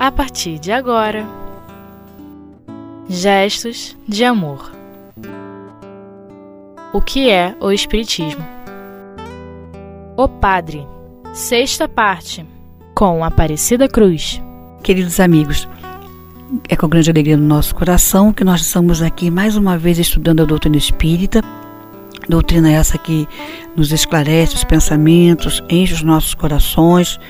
a partir de agora. Gestos de amor. O que é o Espiritismo? O Padre, sexta parte, com Aparecida Cruz. Queridos amigos, é com grande alegria no nosso coração que nós estamos aqui mais uma vez estudando a doutrina espírita. Doutrina essa que nos esclarece os pensamentos, enche os nossos corações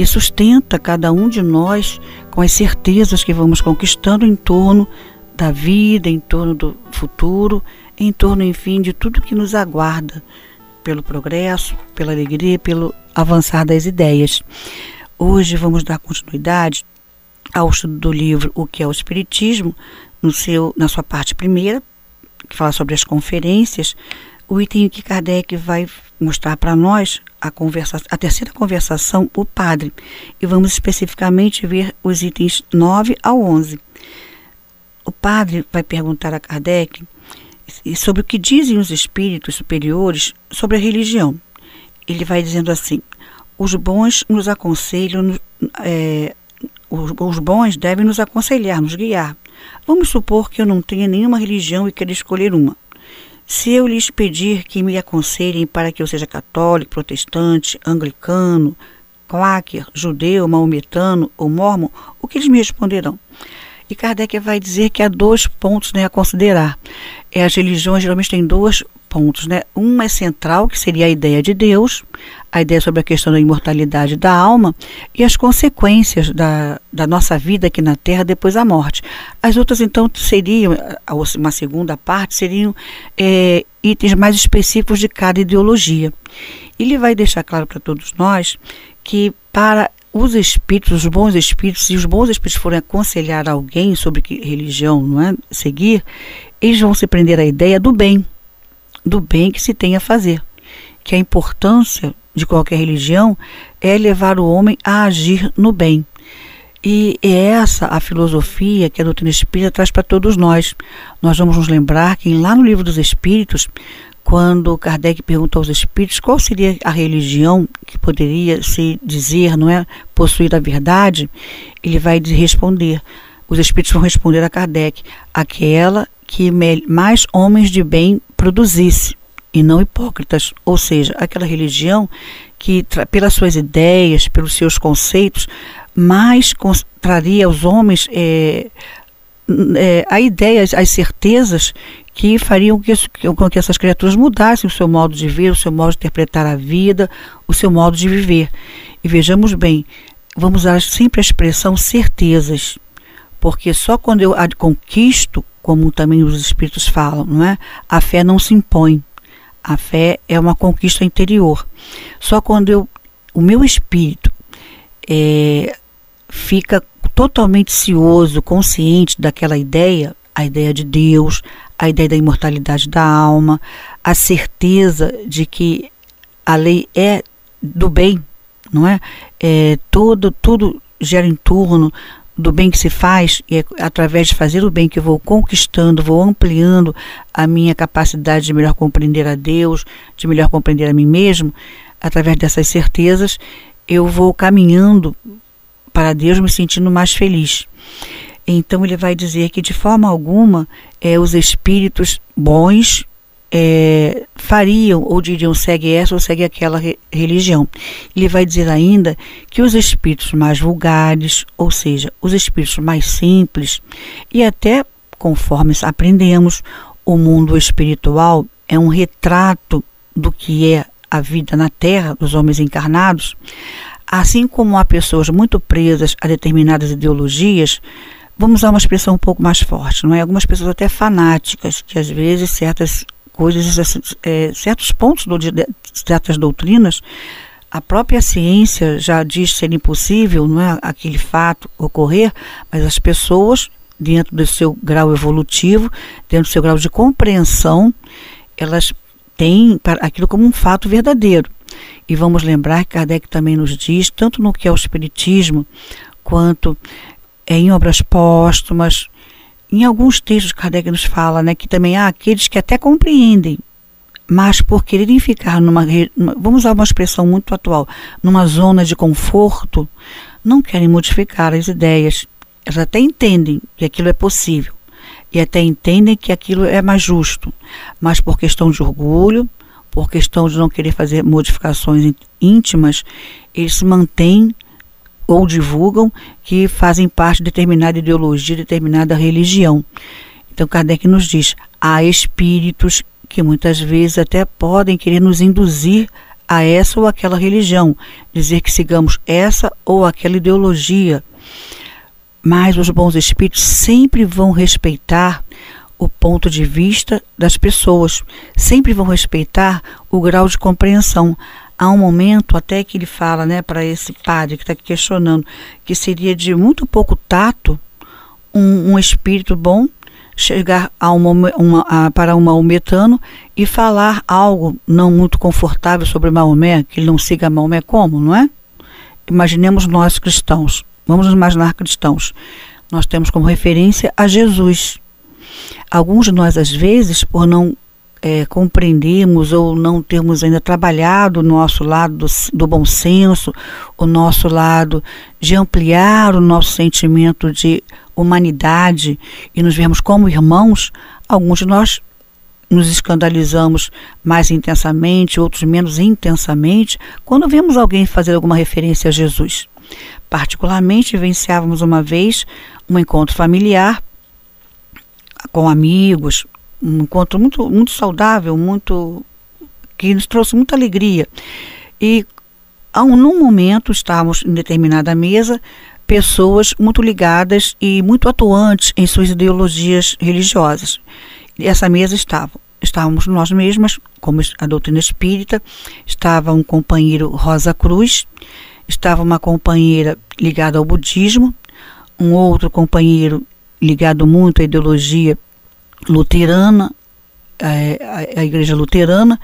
e sustenta cada um de nós com as certezas que vamos conquistando em torno da vida, em torno do futuro, em torno, enfim, de tudo que nos aguarda pelo progresso, pela alegria, pelo avançar das ideias. Hoje vamos dar continuidade ao estudo do livro O que é o Espiritismo, no seu, na sua parte primeira, que fala sobre as conferências, o item que Kardec vai mostrar para nós, a, conversa, a terceira conversação, o padre. E vamos especificamente ver os itens 9 ao 11. O padre vai perguntar a Kardec sobre o que dizem os espíritos superiores sobre a religião. Ele vai dizendo assim: os bons nos aconselham é, os, os bons devem nos aconselhar, nos guiar. Vamos supor que eu não tenha nenhuma religião e quero escolher uma. Se eu lhes pedir que me aconselhem para que eu seja católico, protestante, anglicano, quaker, judeu, maometano ou mormon, o que eles me responderão? E Kardec vai dizer que há dois pontos né, a considerar. É, as religiões geralmente têm dois pontos. Né? Um é central, que seria a ideia de Deus, a ideia sobre a questão da imortalidade da alma e as consequências da, da nossa vida aqui na Terra depois da morte. As outras, então, seriam, uma segunda parte, seriam é, itens mais específicos de cada ideologia. Ele vai deixar claro para todos nós que para os espíritos, os bons espíritos, se os bons espíritos forem aconselhar alguém sobre que religião não é, seguir, eles vão se prender à ideia do bem, do bem que se tem a fazer. Que a importância de qualquer religião é levar o homem a agir no bem. E é essa a filosofia que a doutrina espírita traz para todos nós. Nós vamos nos lembrar que lá no livro dos Espíritos, quando Kardec pergunta aos espíritos qual seria a religião que poderia se dizer, não é, possuir a verdade, ele vai responder. Os espíritos vão responder a Kardec: aquela que mais homens de bem produzisse e não hipócritas, ou seja, aquela religião que pelas suas ideias, pelos seus conceitos, mais traria aos homens é, é, a ideia, as certezas que fariam que, com que essas criaturas mudassem o seu modo de ver, o seu modo de interpretar a vida, o seu modo de viver. E vejamos bem, vamos usar sempre a expressão certezas, porque só quando eu a conquisto como também os espíritos falam, não é? A fé não se impõe. A fé é uma conquista interior. Só quando eu, o meu espírito é, fica totalmente cioso, consciente daquela ideia, a ideia de Deus, a ideia da imortalidade da alma, a certeza de que a lei é do bem, não é? é tudo gera em torno do bem que se faz, e é através de fazer o bem que eu vou conquistando, vou ampliando a minha capacidade de melhor compreender a Deus, de melhor compreender a mim mesmo, através dessas certezas, eu vou caminhando para Deus me sentindo mais feliz. Então ele vai dizer que de forma alguma é, os espíritos bons é, fariam ou diriam segue essa ou segue aquela re religião. Ele vai dizer ainda que os espíritos mais vulgares, ou seja, os espíritos mais simples, e até conforme aprendemos, o mundo espiritual é um retrato do que é a vida na Terra dos homens encarnados, assim como há pessoas muito presas a determinadas ideologias, vamos usar uma expressão um pouco mais forte, não é? Algumas pessoas até fanáticas, que às vezes certas coisas, é, certos pontos de certas doutrinas, a própria ciência já diz ser impossível, não é aquele fato ocorrer, mas as pessoas, dentro do seu grau evolutivo, dentro do seu grau de compreensão, elas têm aquilo como um fato verdadeiro. E vamos lembrar que Kardec também nos diz, tanto no que é o Espiritismo, quanto em obras póstumas, em alguns textos Kardec nos fala né, que também há aqueles que até compreendem, mas por quererem ficar numa, vamos usar uma expressão muito atual, numa zona de conforto, não querem modificar as ideias. Elas até entendem que aquilo é possível e até entendem que aquilo é mais justo, mas por questão de orgulho, por questão de não querer fazer modificações íntimas, eles se mantêm ou divulgam que fazem parte de determinada ideologia, determinada religião. Então Kardec nos diz: há espíritos que muitas vezes até podem querer nos induzir a essa ou aquela religião, dizer que sigamos essa ou aquela ideologia. Mas os bons espíritos sempre vão respeitar o ponto de vista das pessoas, sempre vão respeitar o grau de compreensão. Há um momento até que ele fala, né, para esse padre que está questionando, que seria de muito pouco tato um, um espírito bom chegar a uma, uma, a, para um maometano e falar algo não muito confortável sobre Maomé, que ele não siga Maomé como, não é? Imaginemos nós cristãos, vamos nos imaginar cristãos. Nós temos como referência a Jesus. Alguns de nós, às vezes, por não é, ou não termos ainda trabalhado o nosso lado do, do, bom senso, o nosso lado de ampliar o nosso sentimento de humanidade e nos vemos como irmãos, alguns de nós nos escandalizamos mais intensamente, outros menos intensamente, quando vemos alguém fazer alguma referência a Jesus. Particularmente, vivenciávamos uma vez um encontro familiar com amigos, um encontro muito, muito saudável, muito que nos trouxe muita alegria. E a um, num momento estávamos em determinada mesa pessoas muito ligadas e muito atuantes em suas ideologias religiosas. E essa mesa estava estávamos nós mesmas, como a doutrina espírita, estava um companheiro Rosa Cruz, estava uma companheira ligada ao budismo, um outro companheiro ligado muito à ideologia luterana, a, a, igreja luterana,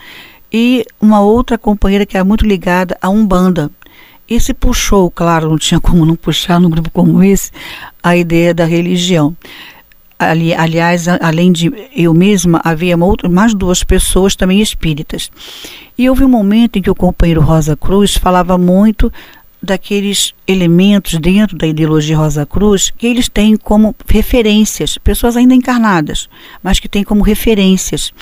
e uma outra companheira que era muito ligada à Umbanda. E se puxou, claro, não tinha como não puxar num grupo como esse, a ideia da religião. Ali, aliás, além de eu mesma, havia mais duas pessoas também espíritas. E houve um momento em que o companheiro Rosa Cruz falava muito daqueles elementos dentro da ideologia Rosa Cruz que eles têm como referências, pessoas ainda encarnadas, mas que têm como referências.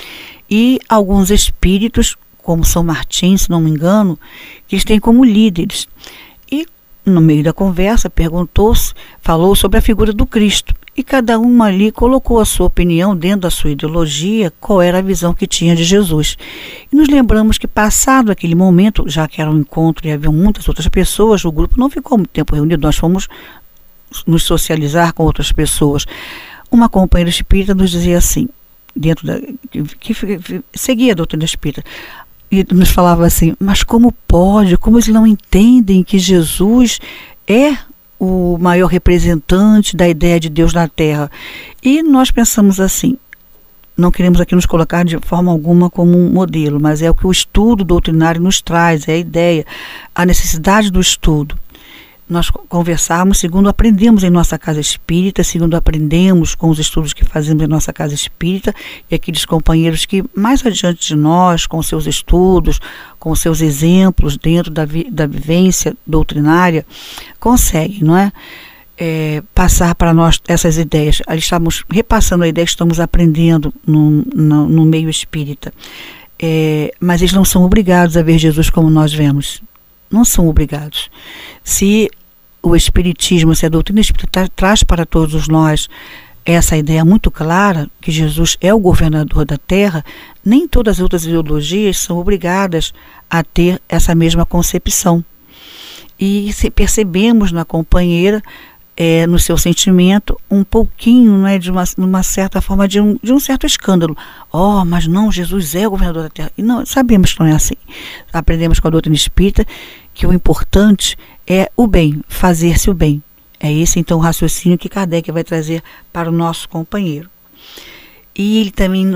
E alguns espíritos, como São Martim, se não me engano, que eles têm como líderes. No meio da conversa perguntou-se, falou sobre a figura do Cristo. E cada um ali colocou a sua opinião dentro da sua ideologia, qual era a visão que tinha de Jesus. E nos lembramos que, passado aquele momento, já que era um encontro e havia muitas outras pessoas, o grupo não ficou muito tempo reunido, nós fomos nos socializar com outras pessoas. Uma companheira espírita nos dizia assim, dentro da. que, que seguia a doutrina espírita, e nos falava assim: mas como pode? Como eles não entendem que Jesus é o maior representante da ideia de Deus na Terra. E nós pensamos assim, não queremos aqui nos colocar de forma alguma como um modelo, mas é o que o estudo doutrinário nos traz, é a ideia, a necessidade do estudo nós conversarmos segundo aprendemos em nossa casa espírita, segundo aprendemos com os estudos que fazemos em nossa casa espírita e aqueles companheiros que mais adiante de nós, com seus estudos, com seus exemplos dentro da, vi, da vivência doutrinária, conseguem, não é? é? passar para nós essas ideias. Ali estamos repassando a ideia que estamos aprendendo no, no, no meio espírita. É, mas eles não são obrigados a ver Jesus como nós vemos não são obrigados. Se o Espiritismo, se a doutrina espírita traz para todos nós essa ideia muito clara que Jesus é o governador da terra, nem todas as outras ideologias são obrigadas a ter essa mesma concepção. E percebemos na companheira é, no seu sentimento um pouquinho né, de, uma, uma certa forma de um, de um certo escândalo. Oh, mas não, Jesus é o governador da terra. E não, sabemos que não é assim. Aprendemos com a doutrina espírita que o importante é o bem, fazer-se o bem. É esse então o raciocínio que Kardec vai trazer para o nosso companheiro. E ele também,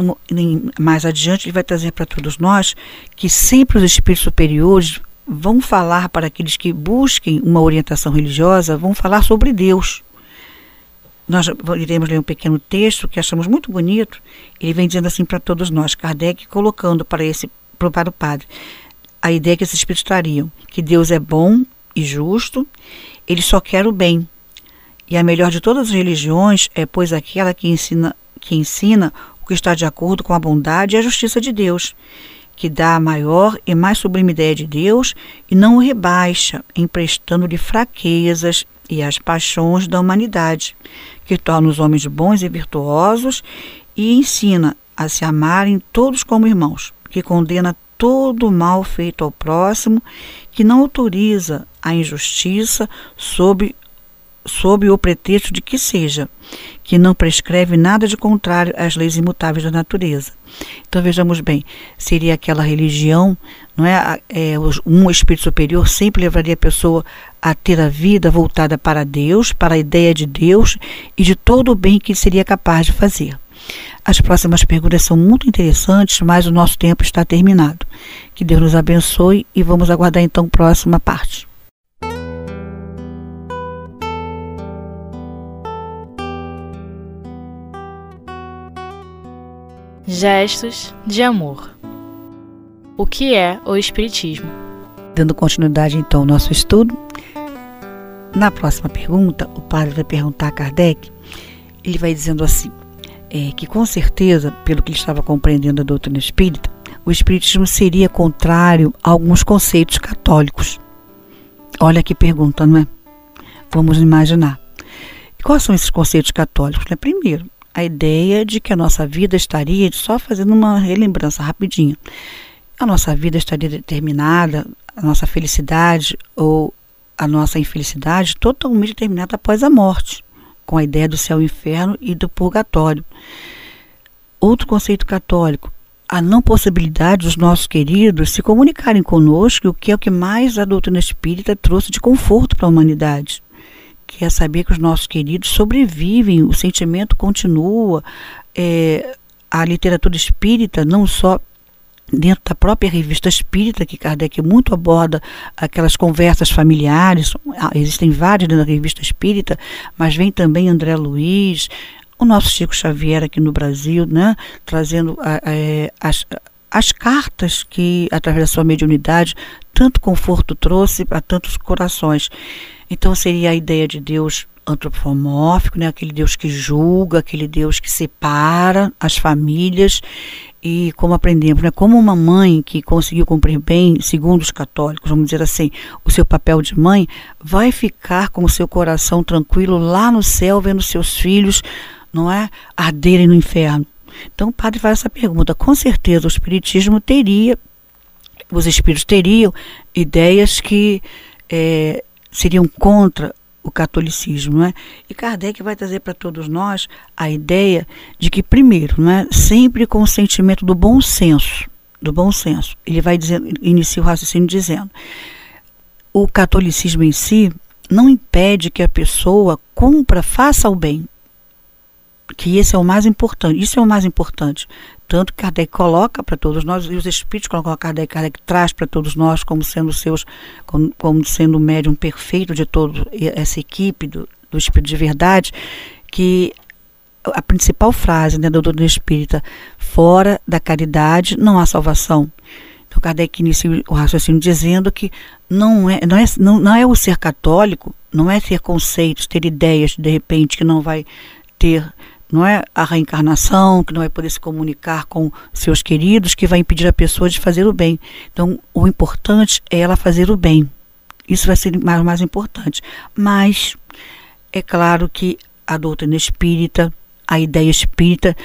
mais adiante, ele vai trazer para todos nós que sempre os espíritos superiores vão falar para aqueles que busquem uma orientação religiosa, vão falar sobre Deus. nós iremos ler um pequeno texto que achamos muito bonito. Ele vem dizendo assim para todos nós, Kardec colocando para esse para o padre a ideia que esses espíritos trariam, que Deus é bom e justo, ele só quer o bem. E a melhor de todas as religiões é, pois, aquela que ensina, que ensina o que está de acordo com a bondade e a justiça de Deus, que dá a maior e mais sublime ideia de Deus e não o rebaixa, emprestando-lhe fraquezas e as paixões da humanidade, que torna os homens bons e virtuosos e ensina a se amarem todos como irmãos, que condena todo o mal feito ao próximo, que não autoriza a injustiça sob, sob o pretexto de que seja, que não prescreve nada de contrário às leis imutáveis da natureza. Então vejamos bem, seria aquela religião, não é, é um espírito superior sempre levaria a pessoa a ter a vida voltada para Deus, para a ideia de Deus e de todo o bem que seria capaz de fazer. As próximas perguntas são muito interessantes, mas o nosso tempo está terminado. Que Deus nos abençoe e vamos aguardar então a próxima parte. Gestos de amor. O que é o Espiritismo? Dando continuidade então ao nosso estudo, na próxima pergunta, o padre vai perguntar a Kardec, ele vai dizendo assim: é, que com certeza, pelo que ele estava compreendendo da doutrina espírita, o espiritismo seria contrário a alguns conceitos católicos. Olha que pergunta, não é? Vamos imaginar. Quais são esses conceitos católicos? Né? Primeiro, a ideia de que a nossa vida estaria, só fazendo uma relembrança rapidinha, a nossa vida estaria determinada, a nossa felicidade ou a nossa infelicidade totalmente determinada após a morte com a ideia do céu e inferno e do purgatório. Outro conceito católico, a não possibilidade dos nossos queridos se comunicarem conosco, o que é o que mais a doutrina espírita trouxe de conforto para a humanidade. Que é saber que os nossos queridos sobrevivem, o sentimento continua. É, a literatura espírita não só dentro da própria revista espírita, que Kardec muito aborda aquelas conversas familiares, ah, existem várias dentro da revista espírita, mas vem também André Luiz, o nosso Chico Xavier aqui no Brasil, né, trazendo a, a, as, as cartas que, através da sua mediunidade, tanto conforto trouxe para tantos corações. Então seria a ideia de Deus antropomórfico, né? aquele Deus que julga, aquele Deus que separa as famílias e como aprendemos, né, como uma mãe que conseguiu cumprir bem, segundo os católicos, vamos dizer assim, o seu papel de mãe, vai ficar com o seu coração tranquilo lá no céu, vendo seus filhos, não é, arderem no inferno. Então o padre faz essa pergunta. Com certeza o espiritismo teria, os espíritos teriam ideias que é, seriam contra o catolicismo. é? E Kardec vai trazer para todos nós a ideia de que, primeiro, não é? sempre com o sentimento do bom senso, do bom senso. Ele vai dizer, inicia o raciocínio dizendo: o catolicismo em si não impede que a pessoa cumpra, faça o bem. Que esse é o mais importante. Isso é o mais importante. Tanto que Kardec coloca para todos nós, e os Espíritos colocam Kardec, Kardec traz para todos nós como sendo seus, como, como sendo o médium perfeito de toda essa equipe do, do Espírito de Verdade, que a principal frase né, do doutor espírita, fora da caridade não há salvação. Então Kardec inicia o raciocínio dizendo que não é, não é, não, não é o ser católico, não é ter conceitos, ter ideias, de repente, que não vai ter não é a reencarnação, que não vai poder se comunicar com seus queridos, que vai impedir a pessoa de fazer o bem. Então, o importante é ela fazer o bem. Isso vai ser mais mais importante. Mas é claro que a doutrina espírita, a ideia espírita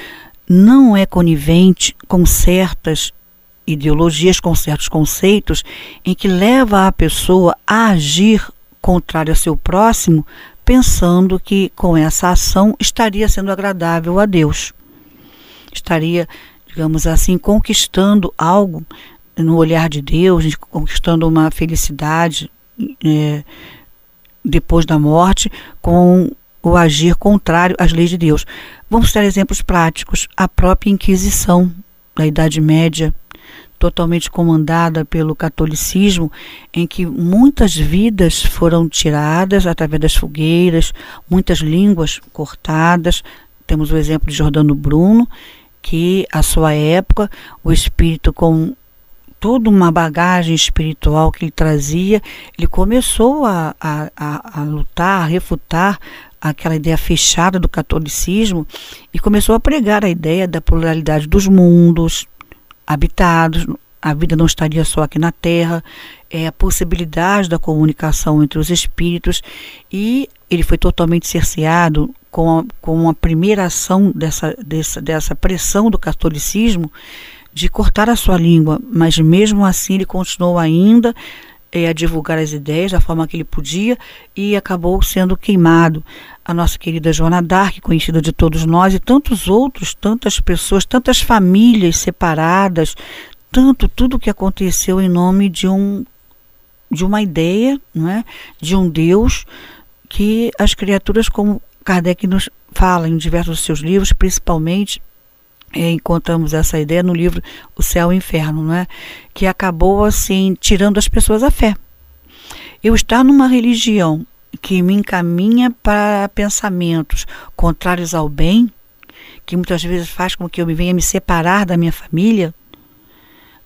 não é conivente com certas ideologias, com certos conceitos em que leva a pessoa a agir contrário ao seu próximo pensando que com essa ação estaria sendo agradável a Deus. Estaria, digamos assim, conquistando algo no olhar de Deus, conquistando uma felicidade é, depois da morte com o agir contrário às leis de Deus. Vamos dar exemplos práticos. A própria Inquisição da Idade Média totalmente comandada pelo catolicismo, em que muitas vidas foram tiradas através das fogueiras, muitas línguas cortadas. Temos o exemplo de Jordano Bruno, que à sua época o espírito com toda uma bagagem espiritual que ele trazia, ele começou a, a, a, a lutar, a refutar aquela ideia fechada do catolicismo e começou a pregar a ideia da pluralidade dos mundos habitados, a vida não estaria só aqui na Terra, é a possibilidade da comunicação entre os espíritos e ele foi totalmente cerceado com a, com a primeira ação dessa, dessa, dessa pressão do catolicismo de cortar a sua língua, mas mesmo assim ele continuou ainda é, a divulgar as ideias da forma que ele podia e acabou sendo queimado. A nossa querida Joana Dark, conhecida de todos nós, e tantos outros, tantas pessoas, tantas famílias separadas, tanto tudo que aconteceu em nome de um de uma ideia, não é? de um Deus que as criaturas, como Kardec nos fala em diversos seus livros, principalmente encontramos essa ideia no livro O Céu e o Inferno, não é? que acabou assim tirando as pessoas a fé. Eu estar numa religião que me encaminha para pensamentos contrários ao bem, que muitas vezes faz com que eu me venha me separar da minha família,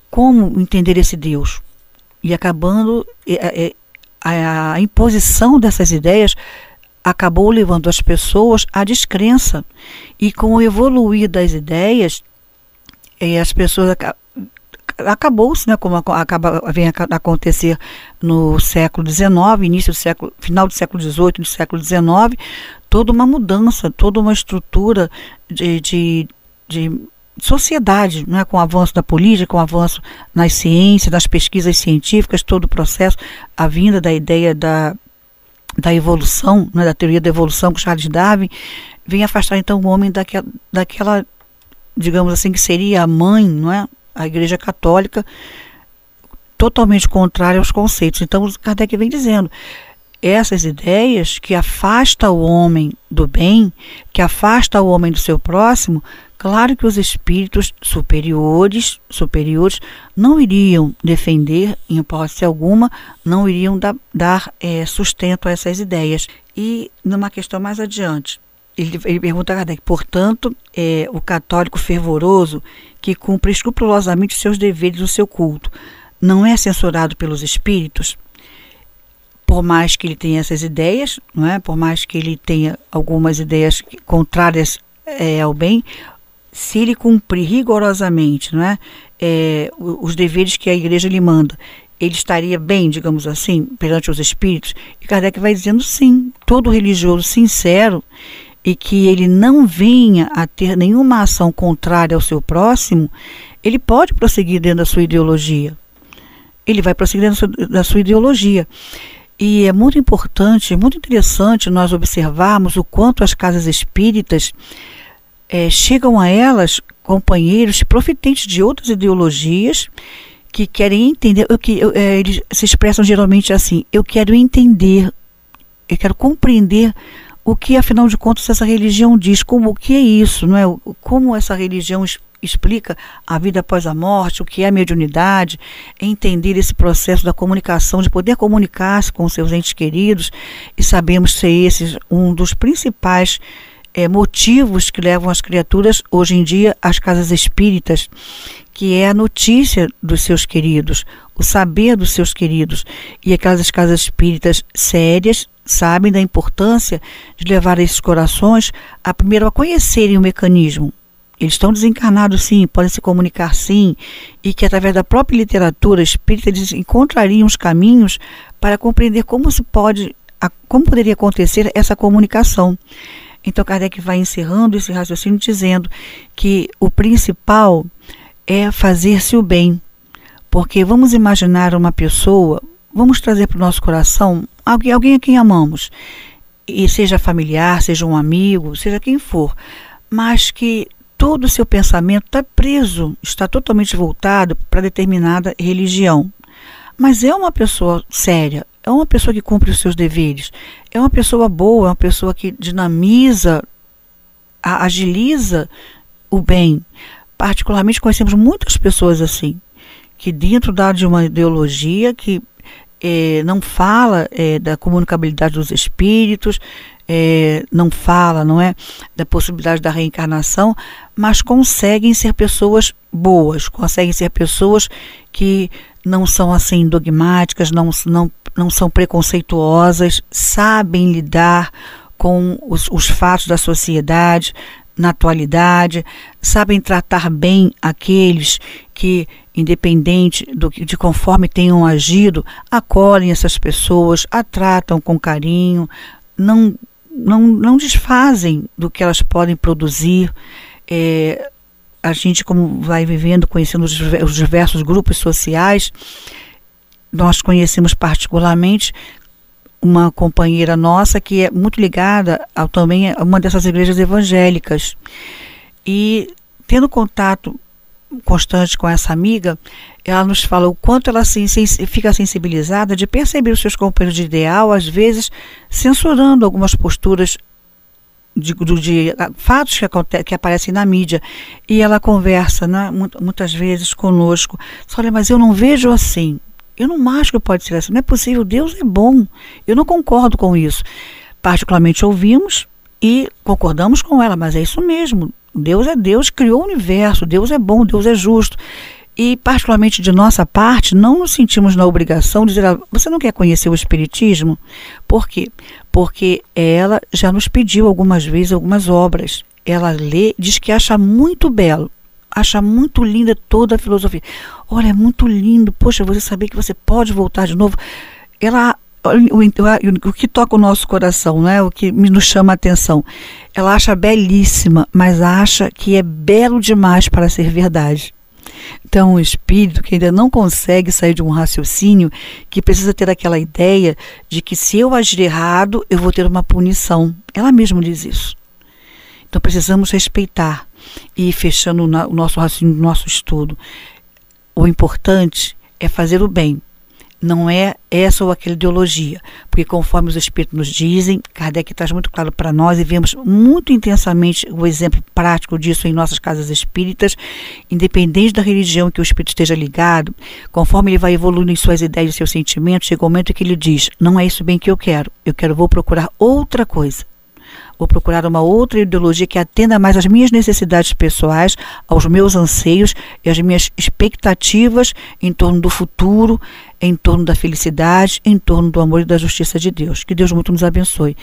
como entender esse Deus? E acabando é, é, a, a imposição dessas ideias acabou levando as pessoas à descrença. E com o evoluir das ideias, eh, as pessoas acabou-se, né, como acaba vem a acontecer no século XIX, início do século, final do século XVIII, do século XIX, toda uma mudança, toda uma estrutura de, de, de sociedade, né, com o avanço da política, com o avanço nas ciências, nas pesquisas científicas, todo o processo, a vinda da ideia da da evolução, né, da teoria da evolução com Charles Darwin, vem afastar então o homem daquela, daquela, digamos assim, que seria a mãe, não é? A Igreja Católica, totalmente contrária aos conceitos. Então, Kardec vem dizendo, essas ideias que afasta o homem do bem, que afasta o homem do seu próximo, claro que os espíritos superiores, superiores não iriam defender, em hipótese alguma, não iriam da, dar é, sustento a essas ideias. E numa questão mais adiante, ele, ele pergunta a Kardec, portanto, é, o católico fervoroso que cumpre escrupulosamente os seus deveres do seu culto, não é censurado pelos espíritos? por mais que ele tenha essas ideias, não é? Por mais que ele tenha algumas ideias contrárias é, ao bem, se ele cumprir rigorosamente, não é? é? os deveres que a igreja lhe manda, ele estaria bem, digamos assim, perante os espíritos? E Kardec vai dizendo sim, todo religioso sincero e que ele não venha a ter nenhuma ação contrária ao seu próximo, ele pode prosseguir dentro da sua ideologia. Ele vai prosseguir dentro da sua ideologia. E é muito importante, muito interessante nós observarmos o quanto as casas espíritas é, chegam a elas companheiros profetentes de outras ideologias que querem entender, o que é, eles se expressam geralmente assim: eu quero entender, eu quero compreender o que afinal de contas essa religião diz, como o que é isso, não é? Como essa religião explica a vida após a morte, o que é a mediunidade, entender esse processo da comunicação, de poder comunicar-se com seus entes queridos, e sabemos ser esse um dos principais é, motivos que levam as criaturas, hoje em dia, às casas espíritas, que é a notícia dos seus queridos, o saber dos seus queridos. E aquelas casas espíritas sérias sabem da importância de levar esses corações a primeiro a conhecerem o mecanismo, eles estão desencarnados sim, podem se comunicar sim, e que através da própria literatura espírita eles encontrariam os caminhos para compreender como se pode, como poderia acontecer essa comunicação. Então Kardec vai encerrando esse raciocínio dizendo que o principal é fazer-se o bem. Porque vamos imaginar uma pessoa, vamos trazer para o nosso coração alguém, alguém a quem amamos, e seja familiar, seja um amigo, seja quem for, mas que todo o seu pensamento está preso, está totalmente voltado para determinada religião. Mas é uma pessoa séria, é uma pessoa que cumpre os seus deveres, é uma pessoa boa, é uma pessoa que dinamiza, agiliza o bem. Particularmente conhecemos muitas pessoas assim, que dentro da, de uma ideologia que é, não fala é, da comunicabilidade dos espíritos, é, não fala, não é, da possibilidade da reencarnação, mas conseguem ser pessoas boas, conseguem ser pessoas que não são assim dogmáticas, não, não, não são preconceituosas, sabem lidar com os, os fatos da sociedade na atualidade, sabem tratar bem aqueles que, independente do, de conforme tenham agido, acolhem essas pessoas, a tratam com carinho, não, não, não desfazem do que elas podem produzir. É, a gente, como vai vivendo, conhecendo os, os diversos grupos sociais, nós conhecemos particularmente uma companheira nossa que é muito ligada ao, também a uma dessas igrejas evangélicas. E tendo contato constante com essa amiga, ela nos fala o quanto ela se, se, fica sensibilizada de perceber os seus companheiros de ideal, às vezes censurando algumas posturas de, de, de fatos que, que aparecem na mídia. E ela conversa né, muitas vezes conosco. Olha, mas eu não vejo assim. Eu não acho que pode ser assim. Não é possível. Deus é bom. Eu não concordo com isso. Particularmente ouvimos e concordamos com ela, mas é isso mesmo. Deus é Deus, criou o universo. Deus é bom, Deus é justo. E, particularmente de nossa parte, não nos sentimos na obrigação de dizer: ah, você não quer conhecer o Espiritismo? Por quê? Porque ela já nos pediu algumas vezes algumas obras. Ela lê, diz que acha muito belo acha muito linda toda a filosofia. Olha, é muito lindo. Poxa, você saber que você pode voltar de novo. Ela o, que toca o nosso coração, né? o que nos chama a atenção. Ela acha belíssima, mas acha que é belo demais para ser verdade. Então, o espírito que ainda não consegue sair de um raciocínio, que precisa ter aquela ideia de que se eu agir errado, eu vou ter uma punição. Ela mesma diz isso. Então, precisamos respeitar e fechando o nosso raciocínio, o nosso estudo. O importante é fazer o bem, não é essa ou aquela ideologia, porque conforme os espíritos nos dizem, Kardec traz muito claro para nós e vemos muito intensamente o exemplo prático disso em nossas casas espíritas, independente da religião que o espírito esteja ligado, conforme ele vai evoluindo em suas ideias e seus sentimentos, chega o um momento que ele diz: Não é isso bem que eu quero, eu quero, vou procurar outra coisa. Vou procurar uma outra ideologia que atenda mais às minhas necessidades pessoais, aos meus anseios e às minhas expectativas em torno do futuro, em torno da felicidade, em torno do amor e da justiça de Deus. Que Deus muito nos abençoe.